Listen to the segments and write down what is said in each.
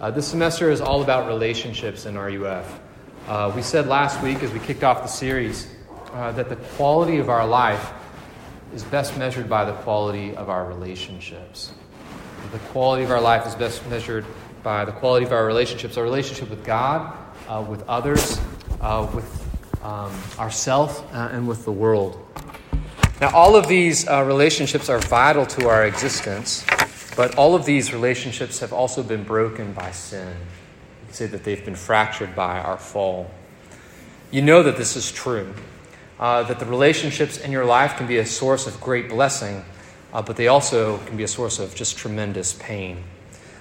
Uh, this semester is all about relationships in RUF. Uh, we said last week as we kicked off the series uh, that the quality of our life is best measured by the quality of our relationships. The quality of our life is best measured by the quality of our relationships, our relationship with God, uh, with others, uh, with um, ourself, uh, and with the world. Now, all of these relationships are vital to our existence. But all of these relationships have also been broken by sin. You could say that they've been fractured by our fall. You know that this is true, uh, that the relationships in your life can be a source of great blessing, uh, but they also can be a source of just tremendous pain.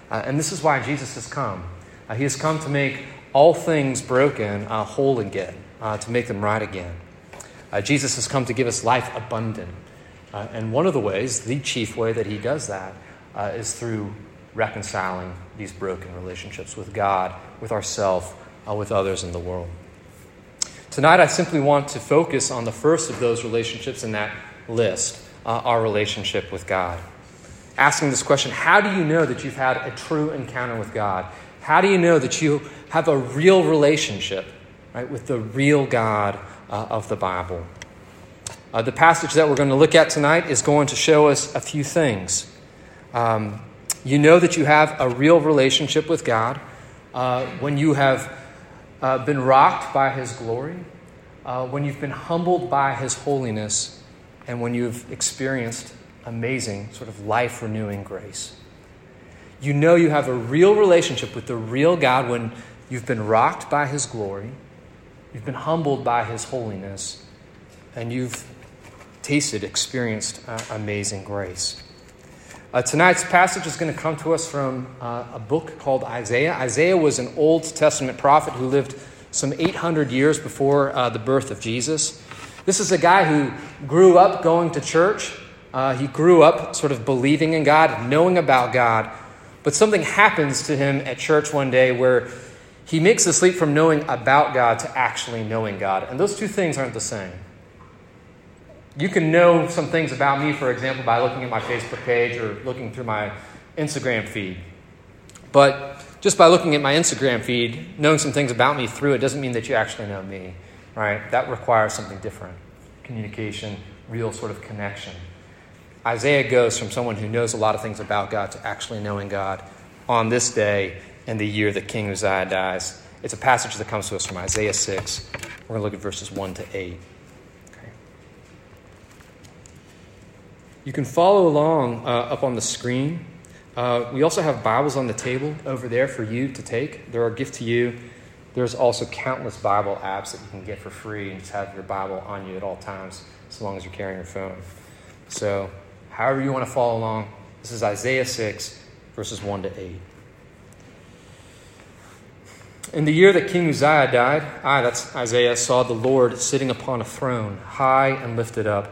Uh, and this is why Jesus has come. Uh, he has come to make all things broken uh, whole again, uh, to make them right again. Jesus has come to give us life abundant. and one of the ways, the chief way that he does that, uh, is through reconciling these broken relationships with God, with ourselves, uh, with others in the world. Tonight, I simply want to focus on the first of those relationships in that list uh, our relationship with God. Asking this question How do you know that you've had a true encounter with God? How do you know that you have a real relationship right, with the real God uh, of the Bible? Uh, the passage that we're going to look at tonight is going to show us a few things. Um, you know that you have a real relationship with God uh, when you have uh, been rocked by His glory, uh, when you've been humbled by His holiness, and when you've experienced amazing, sort of life renewing grace. You know you have a real relationship with the real God when you've been rocked by His glory, you've been humbled by His holiness, and you've tasted, experienced uh, amazing grace. Uh, tonight's passage is going to come to us from uh, a book called Isaiah. Isaiah was an Old Testament prophet who lived some 800 years before uh, the birth of Jesus. This is a guy who grew up going to church. Uh, he grew up sort of believing in God, knowing about God. But something happens to him at church one day where he makes the leap from knowing about God to actually knowing God. And those two things aren't the same. You can know some things about me, for example, by looking at my Facebook page or looking through my Instagram feed. But just by looking at my Instagram feed, knowing some things about me through it doesn't mean that you actually know me, right? That requires something different communication, real sort of connection. Isaiah goes from someone who knows a lot of things about God to actually knowing God on this day in the year that King Uzziah dies. It's a passage that comes to us from Isaiah 6. We're going to look at verses 1 to 8. You can follow along uh, up on the screen. Uh, we also have Bibles on the table over there for you to take. They're a gift to you. There's also countless Bible apps that you can get for free and just have your Bible on you at all times, as long as you're carrying your phone. So, however you want to follow along, this is Isaiah 6, verses 1 to 8. In the year that King Uzziah died, I, that's Isaiah, saw the Lord sitting upon a throne, high and lifted up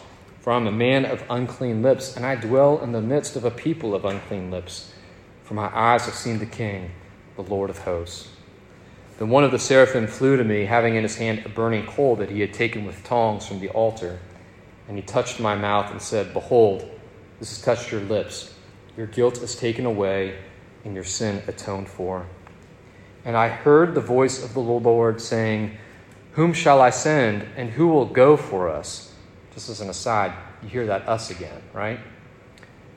for I am a man of unclean lips, and I dwell in the midst of a people of unclean lips. For my eyes have seen the King, the Lord of hosts. Then one of the seraphim flew to me, having in his hand a burning coal that he had taken with tongs from the altar. And he touched my mouth and said, Behold, this has touched your lips. Your guilt is taken away, and your sin atoned for. And I heard the voice of the Lord saying, Whom shall I send, and who will go for us? Just as an aside, you hear that us again, right?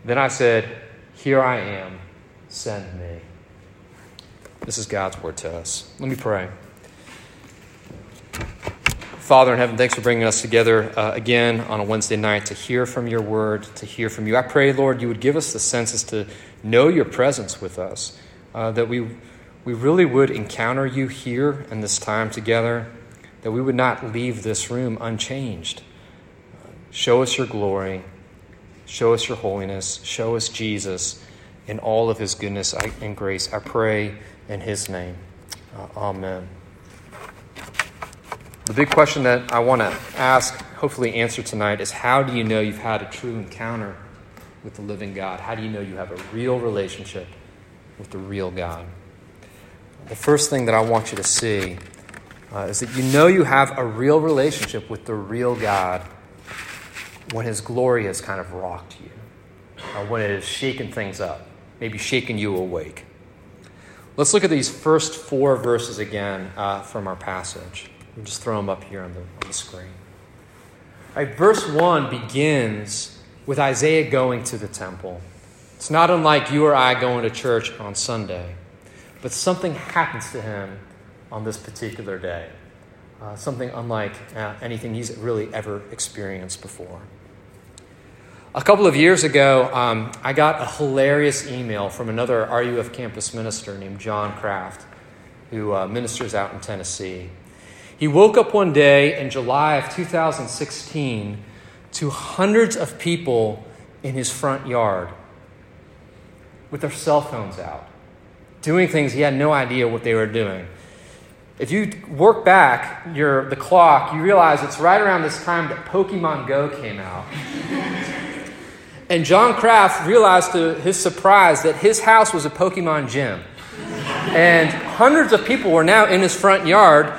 Then I said, Here I am, send me. This is God's word to us. Let me pray. Father in heaven, thanks for bringing us together uh, again on a Wednesday night to hear from your word, to hear from you. I pray, Lord, you would give us the senses to know your presence with us, uh, that we, we really would encounter you here in this time together, that we would not leave this room unchanged. Show us your glory. Show us your holiness. Show us Jesus in all of his goodness and grace. I pray in his name. Uh, amen. The big question that I want to ask, hopefully answer tonight, is how do you know you've had a true encounter with the living God? How do you know you have a real relationship with the real God? The first thing that I want you to see uh, is that you know you have a real relationship with the real God when His glory has kind of rocked you, uh, when it has shaken things up, maybe shaken you awake. Let's look at these first four verses again uh, from our passage. We'll just throw them up here on the, on the screen. All right, verse 1 begins with Isaiah going to the temple. It's not unlike you or I going to church on Sunday, but something happens to him on this particular day. Uh, something unlike uh, anything he's really ever experienced before. A couple of years ago, um, I got a hilarious email from another RUF campus minister named John Kraft, who uh, ministers out in Tennessee. He woke up one day in July of 2016 to hundreds of people in his front yard with their cell phones out, doing things he had no idea what they were doing. If you work back your, the clock, you realize it's right around this time that Pokemon Go came out. and John Kraft realized to his surprise that his house was a Pokemon gym. And hundreds of people were now in his front yard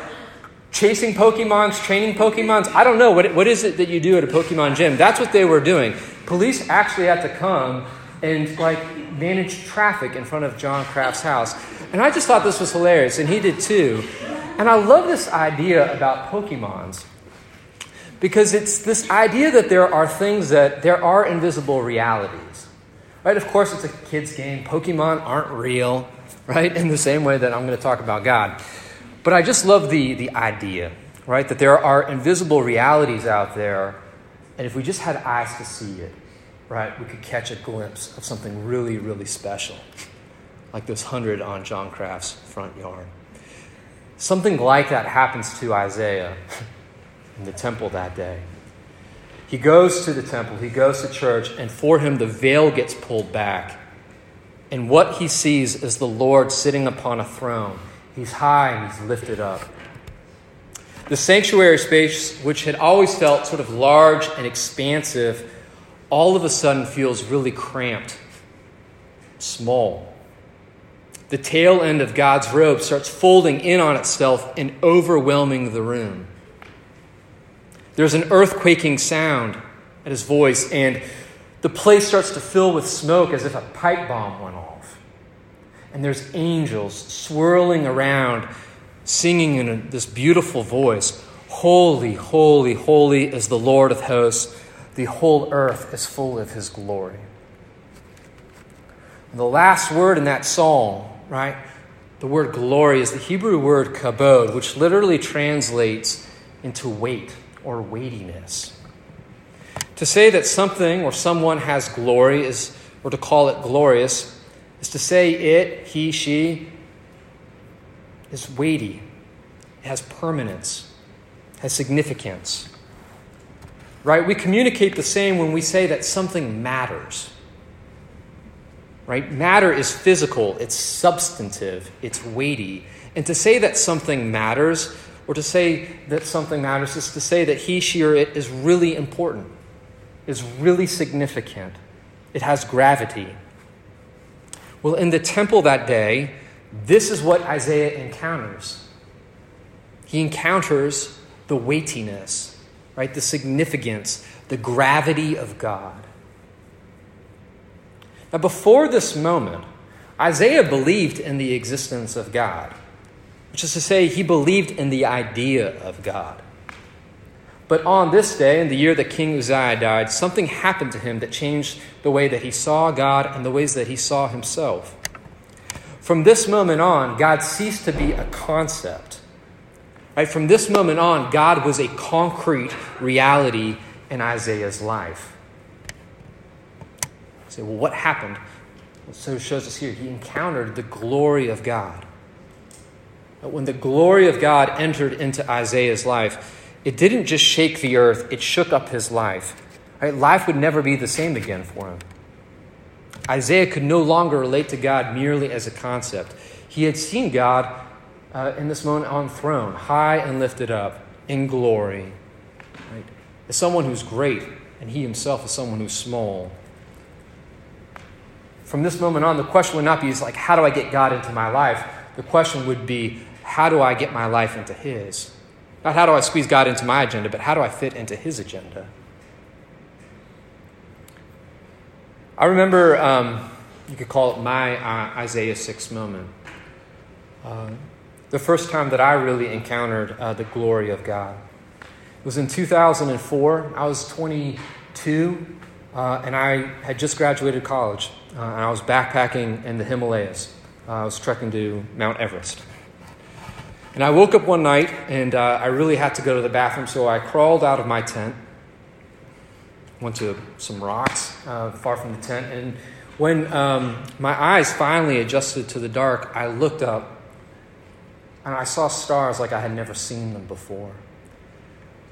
chasing Pokemons, training Pokemons. I don't know. What, what is it that you do at a Pokemon gym? That's what they were doing. Police actually had to come and like manage traffic in front of John Kraft's house. And I just thought this was hilarious, and he did too. And I love this idea about Pokemons because it's this idea that there are things that there are invisible realities. Right? Of course, it's a kid's game. Pokemon aren't real, right? In the same way that I'm going to talk about God. But I just love the, the idea, right? That there are invisible realities out there, and if we just had eyes to see it, right, we could catch a glimpse of something really, really special, like this hundred on John Kraft's front yard. Something like that happens to Isaiah in the temple that day. He goes to the temple, he goes to church, and for him the veil gets pulled back. And what he sees is the Lord sitting upon a throne. He's high and he's lifted up. The sanctuary space, which had always felt sort of large and expansive, all of a sudden feels really cramped, small. The tail end of God's robe starts folding in on itself and overwhelming the room. There's an earthquaking sound at his voice, and the place starts to fill with smoke as if a pipe bomb went off and there's angels swirling around, singing in a, this beautiful voice Holy, holy, holy is the Lord of hosts. The whole earth is full of his glory. And the last word in that psalm, right? The word glory is the Hebrew word kabod, which literally translates into weight or weightiness. To say that something or someone has glory is, or to call it glorious, is to say it, he, she, is weighty, it has permanence, has significance. Right? We communicate the same when we say that something matters. Right? Matter is physical, it's substantive, it's weighty. And to say that something matters, or to say that something matters, is to say that he, she, or it is really important, is really significant. It has gravity. Well, in the temple that day, this is what Isaiah encounters. He encounters the weightiness, right? The significance, the gravity of God. Now, before this moment, Isaiah believed in the existence of God, which is to say, he believed in the idea of God. But on this day, in the year that King Uzziah died, something happened to him that changed the way that he saw God and the ways that he saw himself. From this moment on, God ceased to be a concept. Right? From this moment on, God was a concrete reality in Isaiah's life. Say, well, what happened? So it shows us here, he encountered the glory of God. But When the glory of God entered into Isaiah's life, it didn't just shake the earth, it shook up his life. Right? Life would never be the same again for him. Isaiah could no longer relate to God merely as a concept. He had seen God uh, in this moment on throne, high and lifted up in glory, right? as someone who's great, and he himself is someone who's small. From this moment on, the question would not be like, how do I get God into my life? The question would be, how do I get my life into His? Not how do I squeeze God into my agenda, but how do I fit into His agenda? I remember, um, you could call it my uh, Isaiah 6 moment. Uh, the first time that I really encountered uh, the glory of God. It was in 2004. I was 22, uh, and I had just graduated college, uh, and I was backpacking in the Himalayas. Uh, I was trekking to Mount Everest. And I woke up one night, and uh, I really had to go to the bathroom, so I crawled out of my tent, went to some rocks uh, far from the tent, and when um, my eyes finally adjusted to the dark, I looked up and I saw stars like I had never seen them before.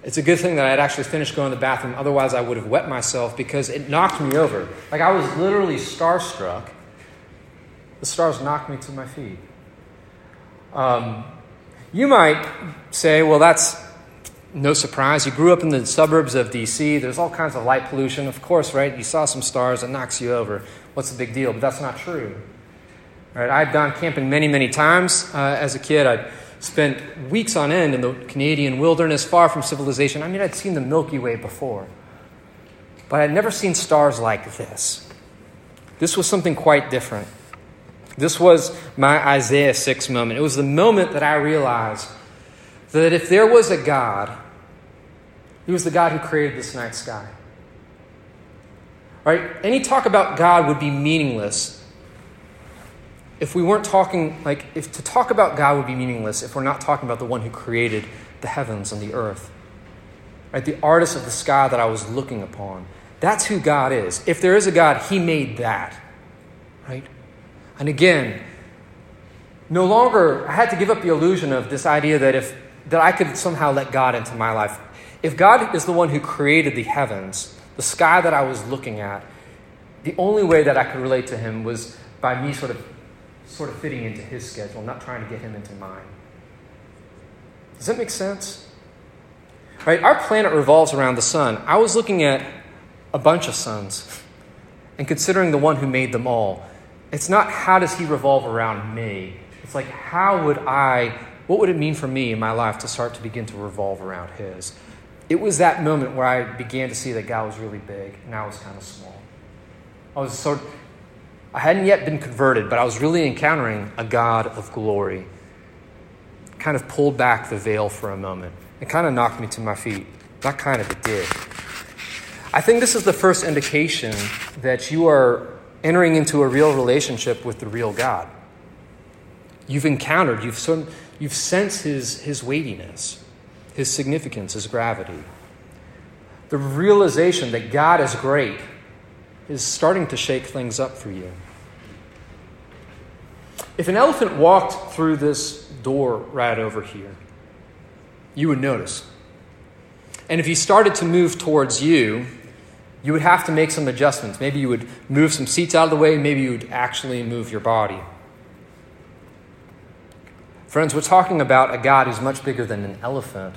It's a good thing that I had actually finished going to the bathroom, otherwise, I would have wet myself because it knocked me over. Like I was literally starstruck. The stars knocked me to my feet. Um, you might say, well, that's no surprise. You grew up in the suburbs of DC. There's all kinds of light pollution. Of course, right? You saw some stars, it knocks you over. What's the big deal? But that's not true. Right? I've gone camping many, many times uh, as a kid. I'd spent weeks on end in the Canadian wilderness, far from civilization. I mean, I'd seen the Milky Way before, but I'd never seen stars like this. This was something quite different. This was my Isaiah 6 moment. It was the moment that I realized that if there was a God, He was the God who created this night sky. Right? Any talk about God would be meaningless if we weren't talking, like, if to talk about God would be meaningless if we're not talking about the one who created the heavens and the earth, right? The artist of the sky that I was looking upon. That's who God is. If there is a God, He made that, right? And again, no longer, I had to give up the illusion of this idea that if that I could somehow let God into my life. If God is the one who created the heavens, the sky that I was looking at, the only way that I could relate to Him was by me sort of sort of fitting into his schedule, not trying to get him into mine. Does that make sense? Right? Our planet revolves around the sun. I was looking at a bunch of suns and considering the one who made them all. It's not how does he revolve around me? It's like how would I what would it mean for me in my life to start to begin to revolve around his? It was that moment where I began to see that God was really big and I was kind of small. I was sort of I hadn't yet been converted, but I was really encountering a God of glory. Kind of pulled back the veil for a moment. It kind of knocked me to my feet. Not kind of, it did. I think this is the first indication that you are entering into a real relationship with the real God. You've encountered, you've, of, you've sensed his, his weightiness, his significance, his gravity. The realization that God is great is starting to shake things up for you. If an elephant walked through this door right over here, you would notice. And if he started to move towards you, you would have to make some adjustments. Maybe you would move some seats out of the way, maybe you would actually move your body. Friends, we're talking about a God who's much bigger than an elephant.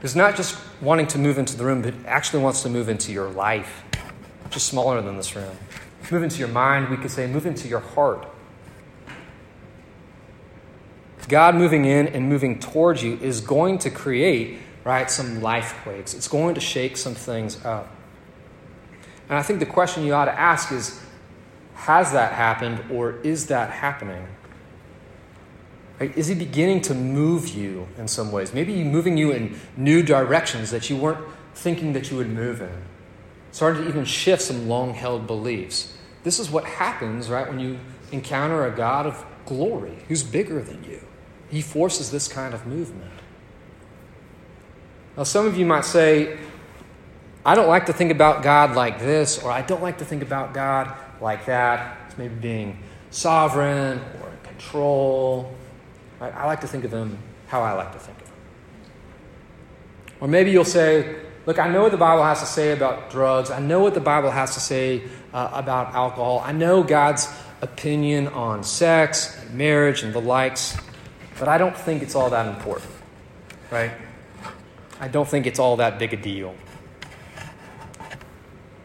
Who's not just wanting to move into the room, but actually wants to move into your life, just smaller than this room. Move into your mind, we could say, move into your heart. God moving in and moving towards you is going to create, right, some life quakes. It's going to shake some things up. And I think the question you ought to ask is has that happened or is that happening? Right? Is he beginning to move you in some ways? Maybe moving you in new directions that you weren't thinking that you would move in. Starting to even shift some long held beliefs. This is what happens, right, when you encounter a God of glory who's bigger than you. He forces this kind of movement. Now, some of you might say, I don't like to think about God like this, or I don't like to think about God like that. It's maybe being sovereign or in control. Right? I like to think of him how I like to think of him. Or maybe you'll say, Look, I know what the Bible has to say about drugs. I know what the Bible has to say uh, about alcohol. I know God's opinion on sex, and marriage, and the likes, but I don't think it's all that important, right? I don't think it's all that big a deal.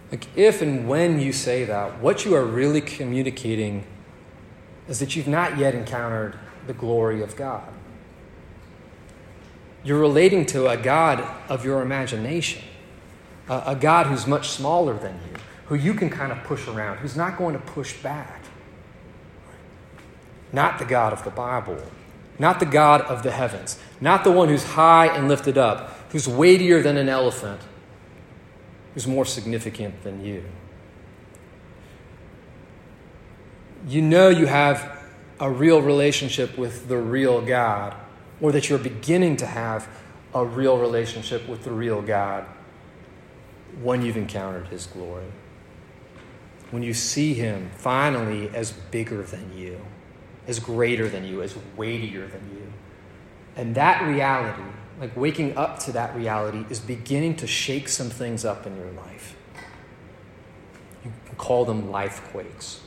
Like, if and when you say that, what you are really communicating is that you've not yet encountered the glory of God. You're relating to a God of your imagination, a, a God who's much smaller than you, who you can kind of push around, who's not going to push back. Not the God of the Bible, not the God of the heavens, not the one who's high and lifted up, who's weightier than an elephant who's more significant than you. You know you have a real relationship with the real God, or that you're beginning to have a real relationship with the real God when you've encountered His glory. When you see Him finally as bigger than you, as greater than you, as weightier than you. And that reality like waking up to that reality is beginning to shake some things up in your life. You can call them life quakes.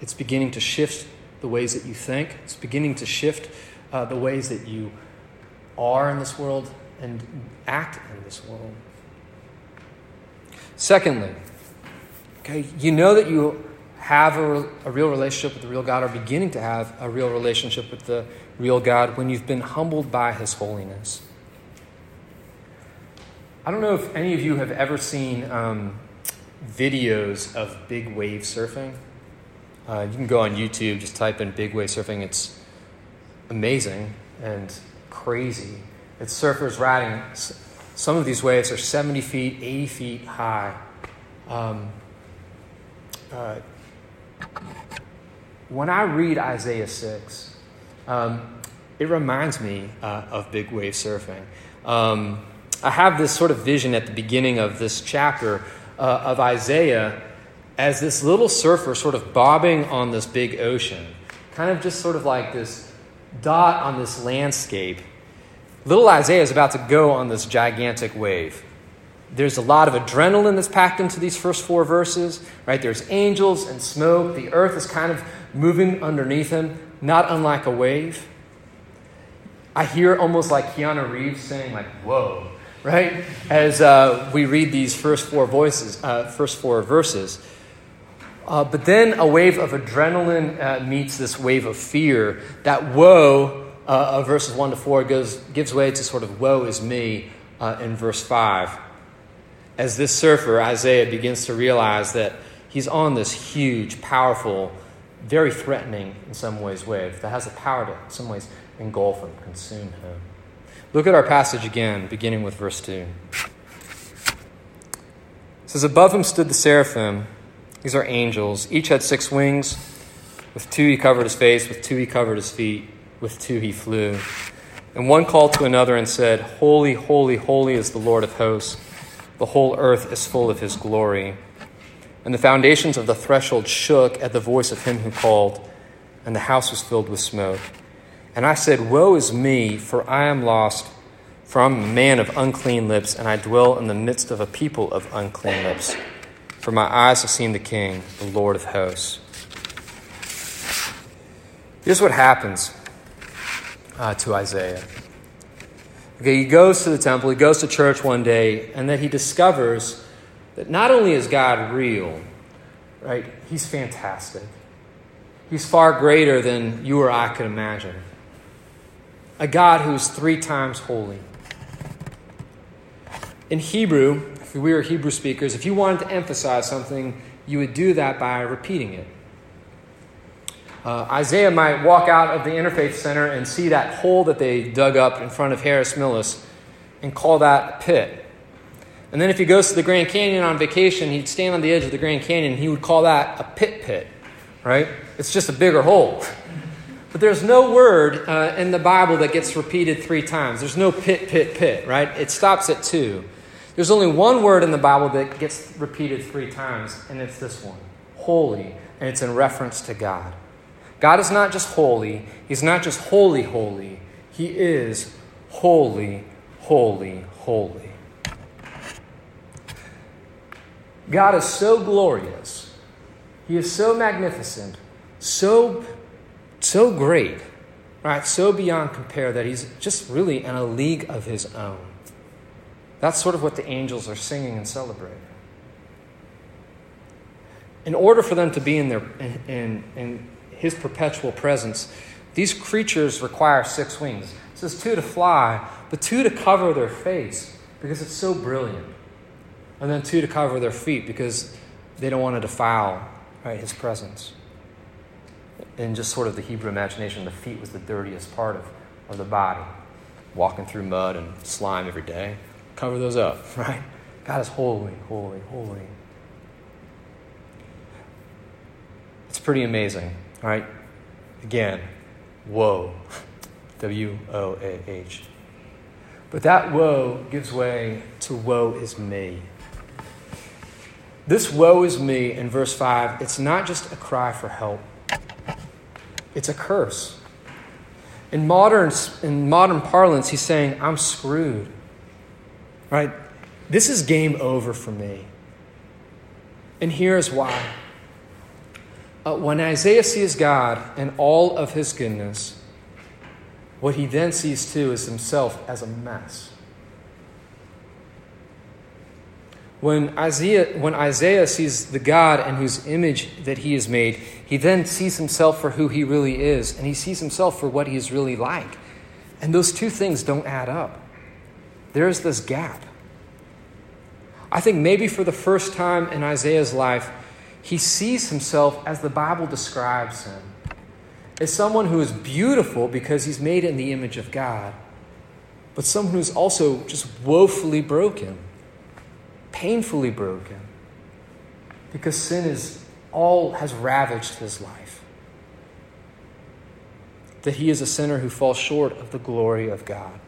It's beginning to shift the ways that you think, it's beginning to shift uh, the ways that you are in this world and act in this world. Secondly, okay, you know that you have a, a real relationship with the real God, or beginning to have a real relationship with the real God when you've been humbled by His holiness. I don't know if any of you have ever seen um, videos of big wave surfing. Uh, you can go on YouTube, just type in big wave surfing. It's amazing and crazy. It's surfers riding. Some of these waves are 70 feet, 80 feet high. Um, uh, when I read Isaiah 6, um, it reminds me uh, of big wave surfing. Um, I have this sort of vision at the beginning of this chapter uh, of Isaiah as this little surfer sort of bobbing on this big ocean, kind of just sort of like this dot on this landscape. Little Isaiah is about to go on this gigantic wave. There's a lot of adrenaline that's packed into these first four verses, right? There's angels and smoke. The earth is kind of moving underneath him not unlike a wave. I hear almost like Keanu Reeves saying, like, whoa, right? As uh, we read these first four voices, uh, first four verses. Uh, but then a wave of adrenaline uh, meets this wave of fear. That woe uh, of verses 1 to 4 goes, gives way to sort of woe is me uh, in verse 5. As this surfer, Isaiah, begins to realize that he's on this huge, powerful, very threatening in some ways wave that has the power to, in some ways, engulf and consume him. Look at our passage again, beginning with verse 2. It says, Above him stood the seraphim. These are angels. Each had six wings. With two he covered his face, with two he covered his feet, with two he flew. And one called to another and said, Holy, holy, holy is the Lord of hosts. The whole earth is full of his glory. And the foundations of the threshold shook at the voice of him who called, and the house was filled with smoke. And I said, Woe is me, for I am lost, for I'm a man of unclean lips, and I dwell in the midst of a people of unclean lips. For my eyes have seen the King, the Lord of hosts. Here's what happens uh, to Isaiah. Okay, he goes to the temple, he goes to church one day, and then he discovers that not only is God real, right, he's fantastic. He's far greater than you or I could imagine. A God who's three times holy. In Hebrew, if we were Hebrew speakers, if you wanted to emphasize something, you would do that by repeating it. Uh, Isaiah might walk out of the Interfaith Center and see that hole that they dug up in front of Harris Millis and call that a pit. And then if he goes to the Grand Canyon on vacation, he'd stand on the edge of the Grand Canyon and he would call that a pit pit, right? It's just a bigger hole. But there's no word uh, in the Bible that gets repeated three times. There's no pit, pit, pit, right? It stops at two. There's only one word in the Bible that gets repeated three times, and it's this one holy, and it's in reference to God. God is not just holy, He's not just holy, holy. He is holy, holy, holy. God is so glorious He is so magnificent, so, so great, right? So beyond compare that he's just really in a league of his own. That's sort of what the angels are singing and celebrating. In order for them to be in, their, in, in, in his perpetual presence, these creatures require six wings. It says two to fly, but two to cover their face because it's so brilliant. And then two to cover their feet because they don't want to defile right, his presence. In just sort of the Hebrew imagination, the feet was the dirtiest part of, of the body. Walking through mud and slime every day. Cover those up, right? God is holy, holy, holy. It's pretty amazing, right? Again, woe. W O A H. But that woe gives way to woe is me. This woe is me in verse 5, it's not just a cry for help, it's a curse. In modern, in modern parlance, he's saying, I'm screwed. Right? This is game over for me. And here's why. Uh, when Isaiah sees God and all of his goodness, what he then sees too is himself as a mess. When Isaiah, when Isaiah sees the God in whose image that he is made, he then sees himself for who he really is, and he sees himself for what he is really like. And those two things don't add up. There's this gap. I think maybe for the first time in Isaiah's life, he sees himself as the Bible describes him as someone who is beautiful because he's made in the image of God, but someone who's also just woefully broken, painfully broken, because sin is all has ravaged his life. That he is a sinner who falls short of the glory of God.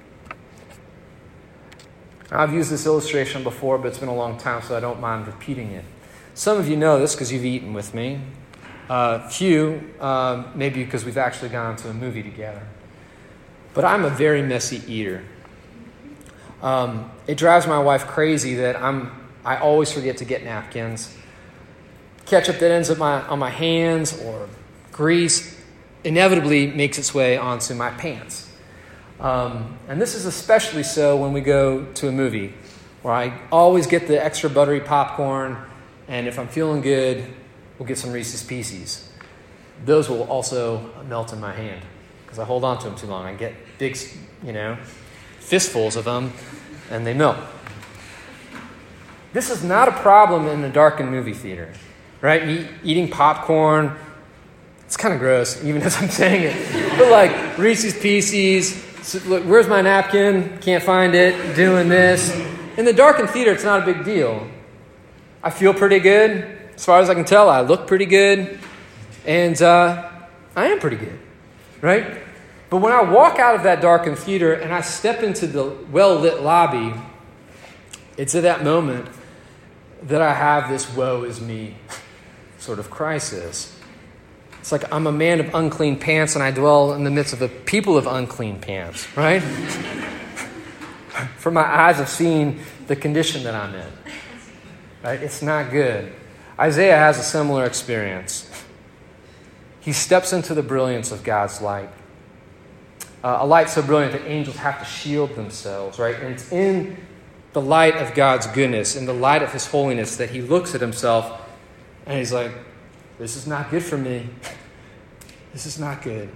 I've used this illustration before, but it's been a long time, so I don't mind repeating it. Some of you know this because you've eaten with me. Uh, few, uh, maybe because we've actually gone to a movie together. But I'm a very messy eater. Um, it drives my wife crazy that I'm, I always forget to get napkins. Ketchup that ends up my, on my hands or grease inevitably makes its way onto my pants. Um, and this is especially so when we go to a movie, where I always get the extra buttery popcorn, and if I'm feeling good, we'll get some Reese's Pieces. Those will also melt in my hand because I hold on to them too long. I get big, you know, fistfuls of them, and they melt. This is not a problem in a darkened movie theater, right? Me eating popcorn, it's kind of gross, even as I'm saying it. But like Reese's Pieces, so, look, where's my napkin? Can't find it. Doing this. In the darkened theater, it's not a big deal. I feel pretty good. As far as I can tell, I look pretty good. And uh, I am pretty good, right? But when I walk out of that darkened theater and I step into the well lit lobby, it's at that moment that I have this woe is me sort of crisis. It's like I'm a man of unclean pants and I dwell in the midst of a people of unclean pants, right? For my eyes have seen the condition that I'm in. Right? It's not good. Isaiah has a similar experience. He steps into the brilliance of God's light. Uh, a light so brilliant that angels have to shield themselves, right? And it's in the light of God's goodness, in the light of His holiness, that he looks at himself and he's like, this is not good for me. This is not good.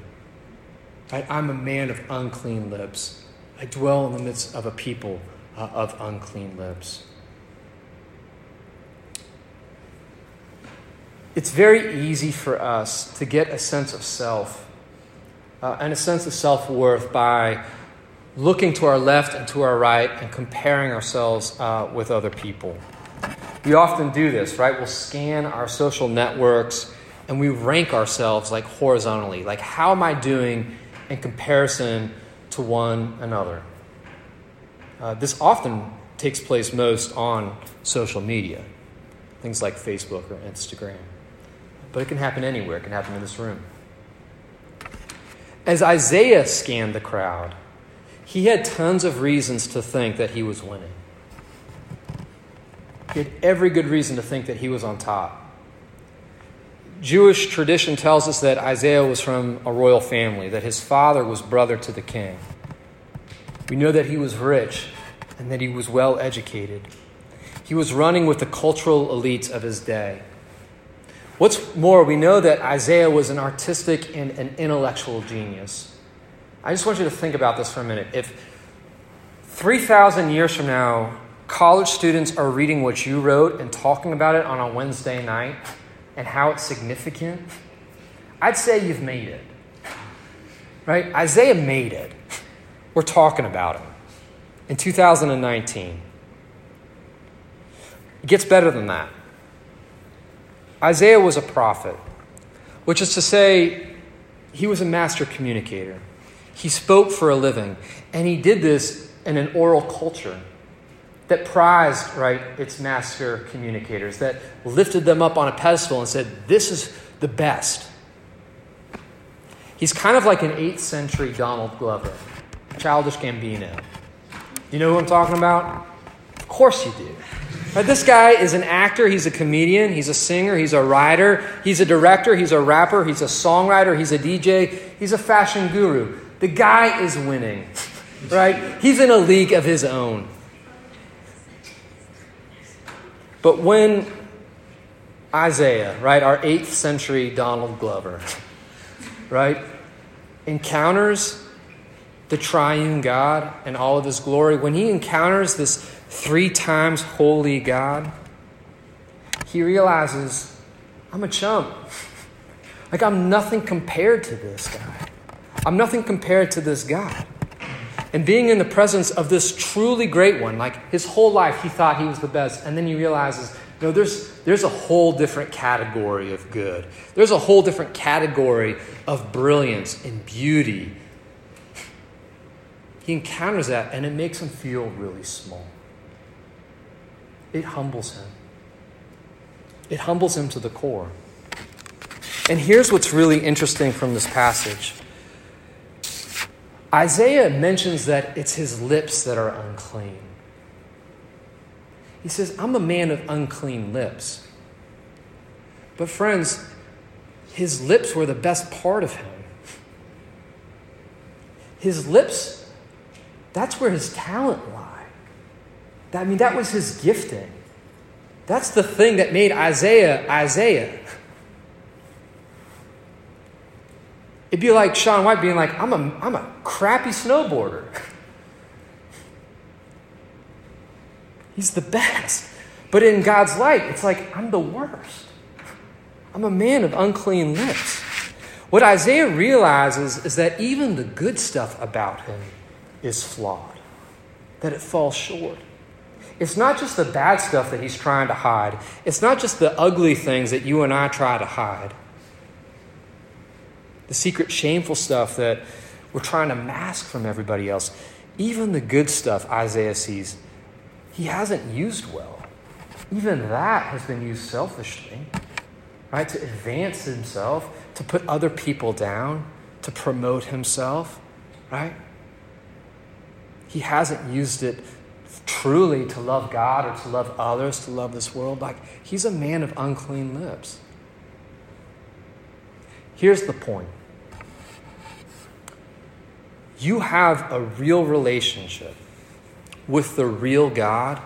I, am a man of unclean lips. I dwell in the midst of a people uh, of unclean lips. It's very easy for us to get a sense of self uh, and a sense of self worth by looking to our left and to our right and comparing ourselves uh, with other people. We often do this, right? We'll scan our social networks and we rank ourselves like horizontally. Like, how am I doing in comparison to one another? Uh, this often takes place most on social media, things like Facebook or Instagram. But it can happen anywhere, it can happen in this room. As Isaiah scanned the crowd, he had tons of reasons to think that he was winning. He had every good reason to think that he was on top. Jewish tradition tells us that Isaiah was from a royal family, that his father was brother to the king. We know that he was rich and that he was well educated. He was running with the cultural elites of his day. What's more, we know that Isaiah was an artistic and an intellectual genius. I just want you to think about this for a minute. If 3,000 years from now, college students are reading what you wrote and talking about it on a Wednesday night and how it's significant, I'd say you've made it. Right? Isaiah made it. We're talking about him in 2019. It gets better than that. Isaiah was a prophet, which is to say, he was a master communicator. He spoke for a living, and he did this in an oral culture that prized, right, its master communicators, that lifted them up on a pedestal and said, This is the best. He's kind of like an 8th century Donald Glover, childish Gambino. You know who I'm talking about? Of course you do. Right, this guy is an actor, he's a comedian, he's a singer, he's a writer, he's a director, he's a rapper, he's a songwriter, he's a DJ, he's a fashion guru. The guy is winning, right? He's in a league of his own. But when Isaiah, right, our 8th century Donald Glover, right, encounters the triune God and all of his glory, when he encounters this three times holy God, he realizes, I'm a chump. Like, I'm nothing compared to this guy. I'm nothing compared to this God and being in the presence of this truly great one, like his whole life he thought he was the best, and then he realizes, no, there's, there's a whole different category of good. There's a whole different category of brilliance and beauty. He encounters that, and it makes him feel really small. It humbles him. It humbles him to the core. And here's what's really interesting from this passage Isaiah mentions that it's his lips that are unclean. He says, I'm a man of unclean lips. But, friends, his lips were the best part of him. His lips, that's where his talent lied. I mean, that was his gifting. That's the thing that made Isaiah Isaiah. It'd be like Shaun White being like, I'm a, I'm a crappy snowboarder. He's the best. But in God's light, it's like, I'm the worst. I'm a man of unclean lips. What Isaiah realizes is that even the good stuff about him is flawed, that it falls short. It's not just the bad stuff that he's trying to hide, it's not just the ugly things that you and I try to hide the secret, shameful stuff that we're trying to mask from everybody else. Even the good stuff Isaiah sees, he hasn't used well. Even that has been used selfishly, right? To advance himself, to put other people down, to promote himself, right? He hasn't used it truly to love God or to love others, to love this world. Like, he's a man of unclean lips. Here's the point you have a real relationship with the real God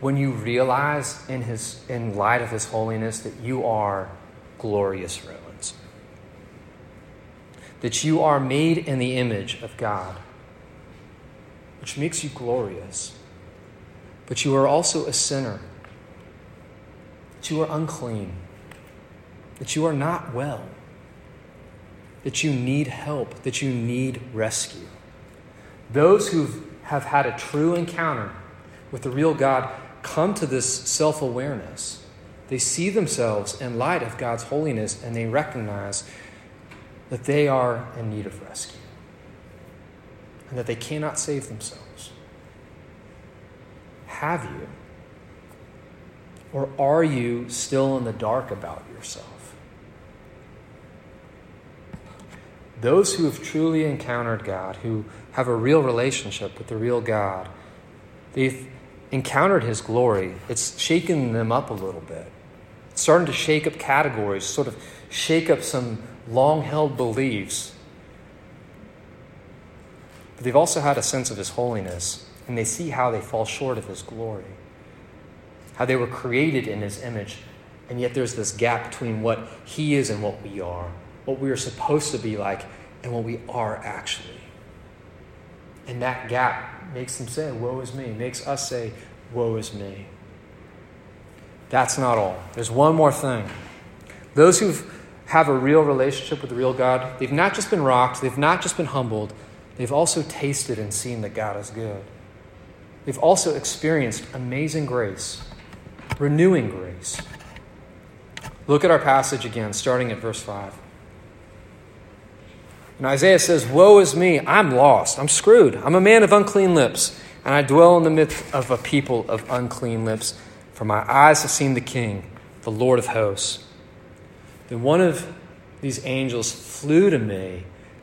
when you realize in his in light of his holiness that you are glorious ruins that you are made in the image of God which makes you glorious but you are also a sinner. That you are unclean. That you are not well. That you need help, that you need rescue. Those who have had a true encounter with the real God come to this self awareness. They see themselves in light of God's holiness and they recognize that they are in need of rescue and that they cannot save themselves. Have you? Or are you still in the dark about yourself? Those who have truly encountered God, who have a real relationship with the real God, they've encountered His glory. It's shaken them up a little bit. It's starting to shake up categories, sort of shake up some long held beliefs. But they've also had a sense of His holiness, and they see how they fall short of His glory, how they were created in His image, and yet there's this gap between what He is and what we are, what we are supposed to be like, and what we are actually. And that gap makes them say, Woe is me, makes us say, Woe is me. That's not all. There's one more thing. Those who have a real relationship with the real God, they've not just been rocked, they've not just been humbled, they've also tasted and seen that God is good. They've also experienced amazing grace, renewing grace. Look at our passage again, starting at verse 5. And Isaiah says, Woe is me, I'm lost, I'm screwed. I'm a man of unclean lips, and I dwell in the midst of a people of unclean lips, for my eyes have seen the King, the Lord of hosts. Then one of these angels flew to me,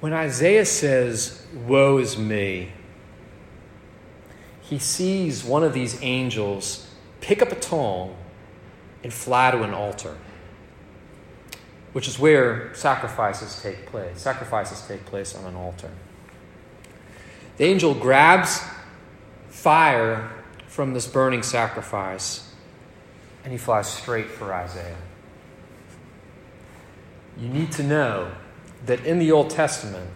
When Isaiah says, Woe is me, he sees one of these angels pick up a tong and fly to an altar which is where sacrifices take place. Sacrifices take place on an altar. The angel grabs fire from this burning sacrifice and he flies straight for Isaiah. You need to know that in the Old Testament,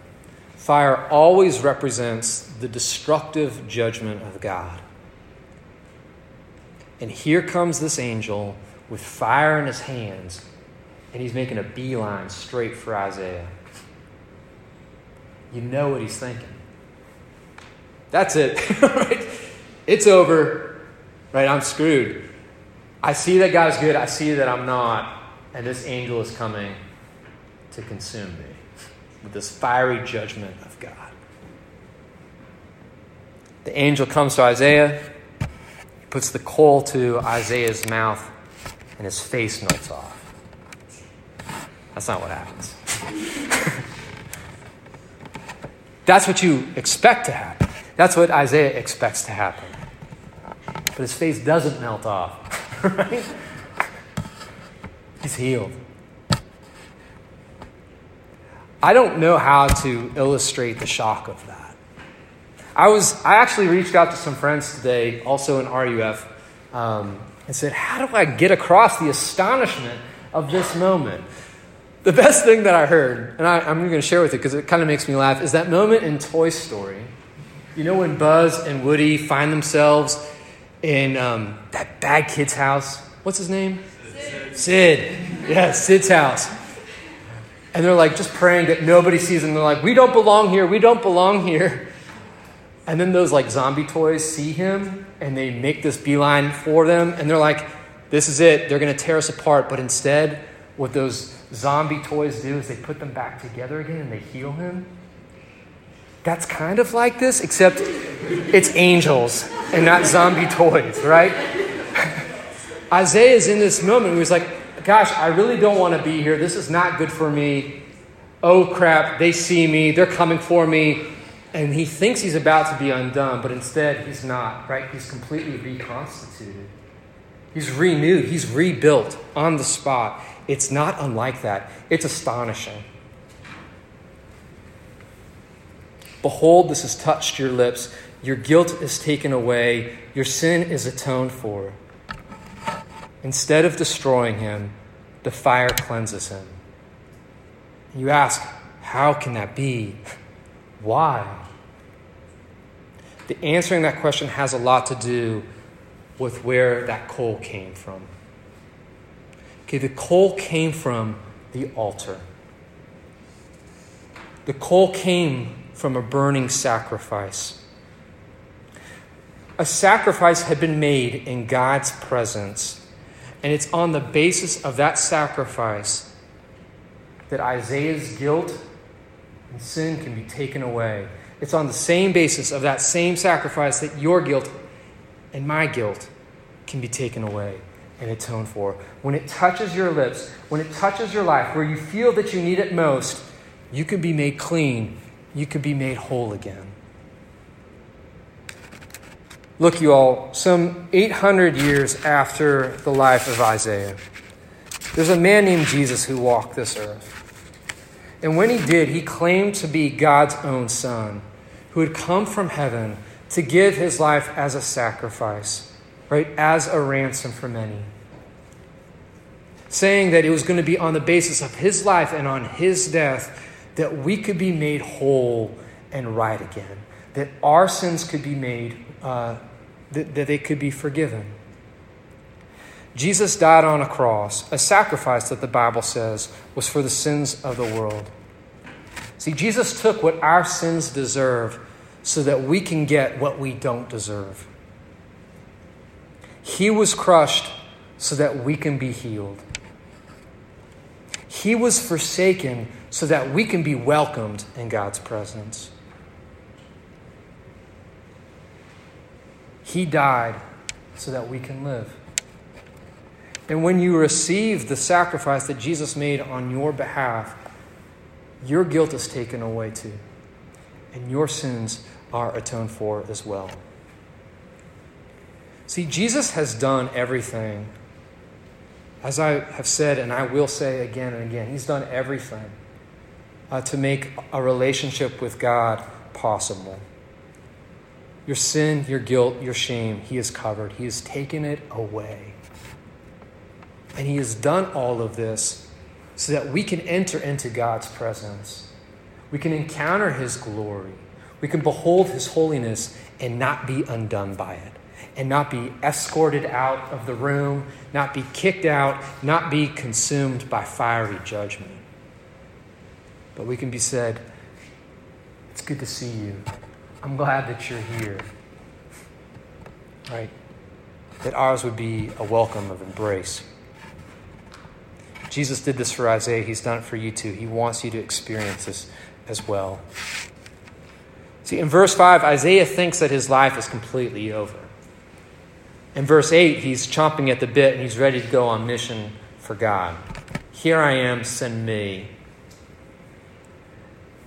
fire always represents the destructive judgment of God. And here comes this angel with fire in his hands and he's making a beeline straight for Isaiah. You know what he's thinking. That's it. It's over. Right? I'm screwed. I see that God's good. I see that I'm not. And this angel is coming to consume me with this fiery judgment of God. The angel comes to Isaiah, puts the coal to Isaiah's mouth, and his face melts off. That's not what happens. That's what you expect to happen. That's what Isaiah expects to happen. But his face doesn't melt off, right? He's healed. I don't know how to illustrate the shock of that. I was I actually reached out to some friends today, also in RUF, um, and said, "How do I get across the astonishment of this moment?" The best thing that I heard, and I, am going to share with you because it kind of makes me laugh, is that moment in Toy Story. You know when Buzz and Woody find themselves in um, that bad kid's house? What's his name? Sid. Sid. Yeah, Sid's house. And they're like just praying that nobody sees them. They're like, we don't belong here. We don't belong here. And then those like zombie toys see him and they make this beeline for them. And they're like, this is it. They're going to tear us apart. But instead, what those zombie toys do is they put them back together again and they heal him. That's kind of like this, except it's angels and not zombie toys, right? Isaiah is in this moment he's like, Gosh, I really don't want to be here. This is not good for me. Oh crap, they see me, they're coming for me. And he thinks he's about to be undone, but instead he's not, right? He's completely reconstituted. He's renewed, he's rebuilt on the spot. It's not unlike that. It's astonishing. Behold, this has touched your lips. Your guilt is taken away. Your sin is atoned for. Instead of destroying him, the fire cleanses him. You ask, how can that be? Why? The answering that question has a lot to do with where that coal came from. Okay, the coal came from the altar. The coal came from a burning sacrifice. A sacrifice had been made in God's presence, And it's on the basis of that sacrifice that Isaiah's guilt and sin can be taken away. It's on the same basis of that same sacrifice that your guilt and my guilt can be taken away and atoned for. When it touches your lips, when it touches your life, where you feel that you need it most, you can be made clean. You can be made whole again. Look, you all, some 800 years after the life of Isaiah, there's a man named Jesus who walked this earth. And when he did, he claimed to be God's own son, who had come from heaven to give his life as a sacrifice, right? As a ransom for many. Saying that it was going to be on the basis of his life and on his death that we could be made whole and right again, that our sins could be made uh, that, that they could be forgiven. Jesus died on a cross, a sacrifice that the Bible says was for the sins of the world. See, Jesus took what our sins deserve so that we can get what we don't deserve. He was crushed so that we can be healed. He was forsaken so that we can be welcomed in God's presence. He died so that we can live. And when you receive the sacrifice that Jesus made on your behalf, your guilt is taken away too. And your sins are atoned for as well. See, Jesus has done everything. As I have said, and I will say again and again, He's done everything uh, to make a relationship with God possible. Your sin, your guilt, your shame, He has covered. He has taken it away. And He has done all of this so that we can enter into God's presence. We can encounter His glory. We can behold His holiness and not be undone by it, and not be escorted out of the room, not be kicked out, not be consumed by fiery judgment. But we can be said, It's good to see you. I'm glad that you're here. Right? That ours would be a welcome of embrace. Jesus did this for Isaiah. He's done it for you too. He wants you to experience this as well. See, in verse 5, Isaiah thinks that his life is completely over. In verse 8, he's chomping at the bit and he's ready to go on mission for God. Here I am, send me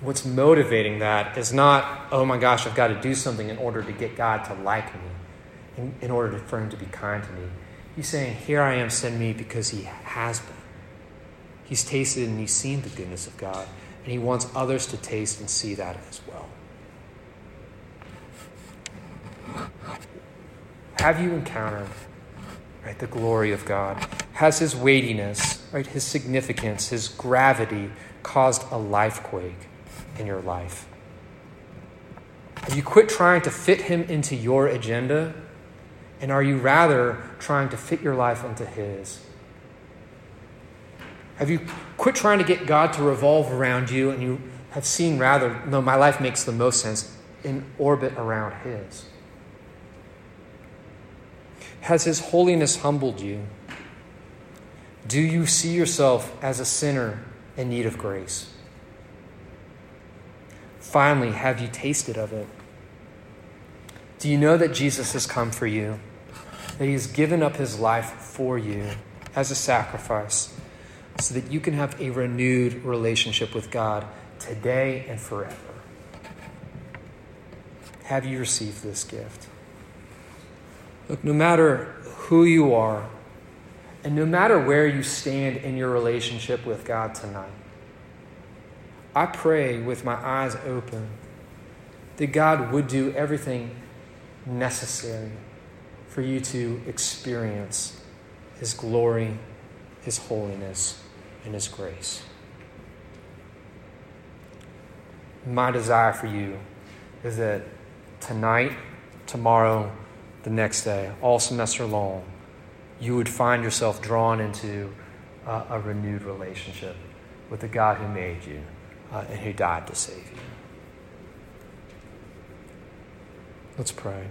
what's motivating that is not, oh my gosh, I've got to do something in order to get God to like me, in, in order to, for Him to be kind to me. He's saying, Here I am, send me, because He has been. He's tasted and He's seen the goodness of God, and He wants others to taste and see that as well. Have you encountered right, the glory of God? Has His weightiness, right, His significance, His gravity caused a life quake? In your life? Have you quit trying to fit him into your agenda? And are you rather trying to fit your life into his? Have you quit trying to get God to revolve around you and you have seen rather, no, my life makes the most sense, in orbit around his? Has his holiness humbled you? Do you see yourself as a sinner in need of grace? Finally, have you tasted of it? Do you know that Jesus has come for you? That he has given up his life for you as a sacrifice so that you can have a renewed relationship with God today and forever? Have you received this gift? Look, no matter who you are, and no matter where you stand in your relationship with God tonight, I pray with my eyes open that God would do everything necessary for you to experience His glory, His holiness, and His grace. My desire for you is that tonight, tomorrow, the next day, all semester long, you would find yourself drawn into uh, a renewed relationship with the God who made you uh, and who died to save you. Let's pray.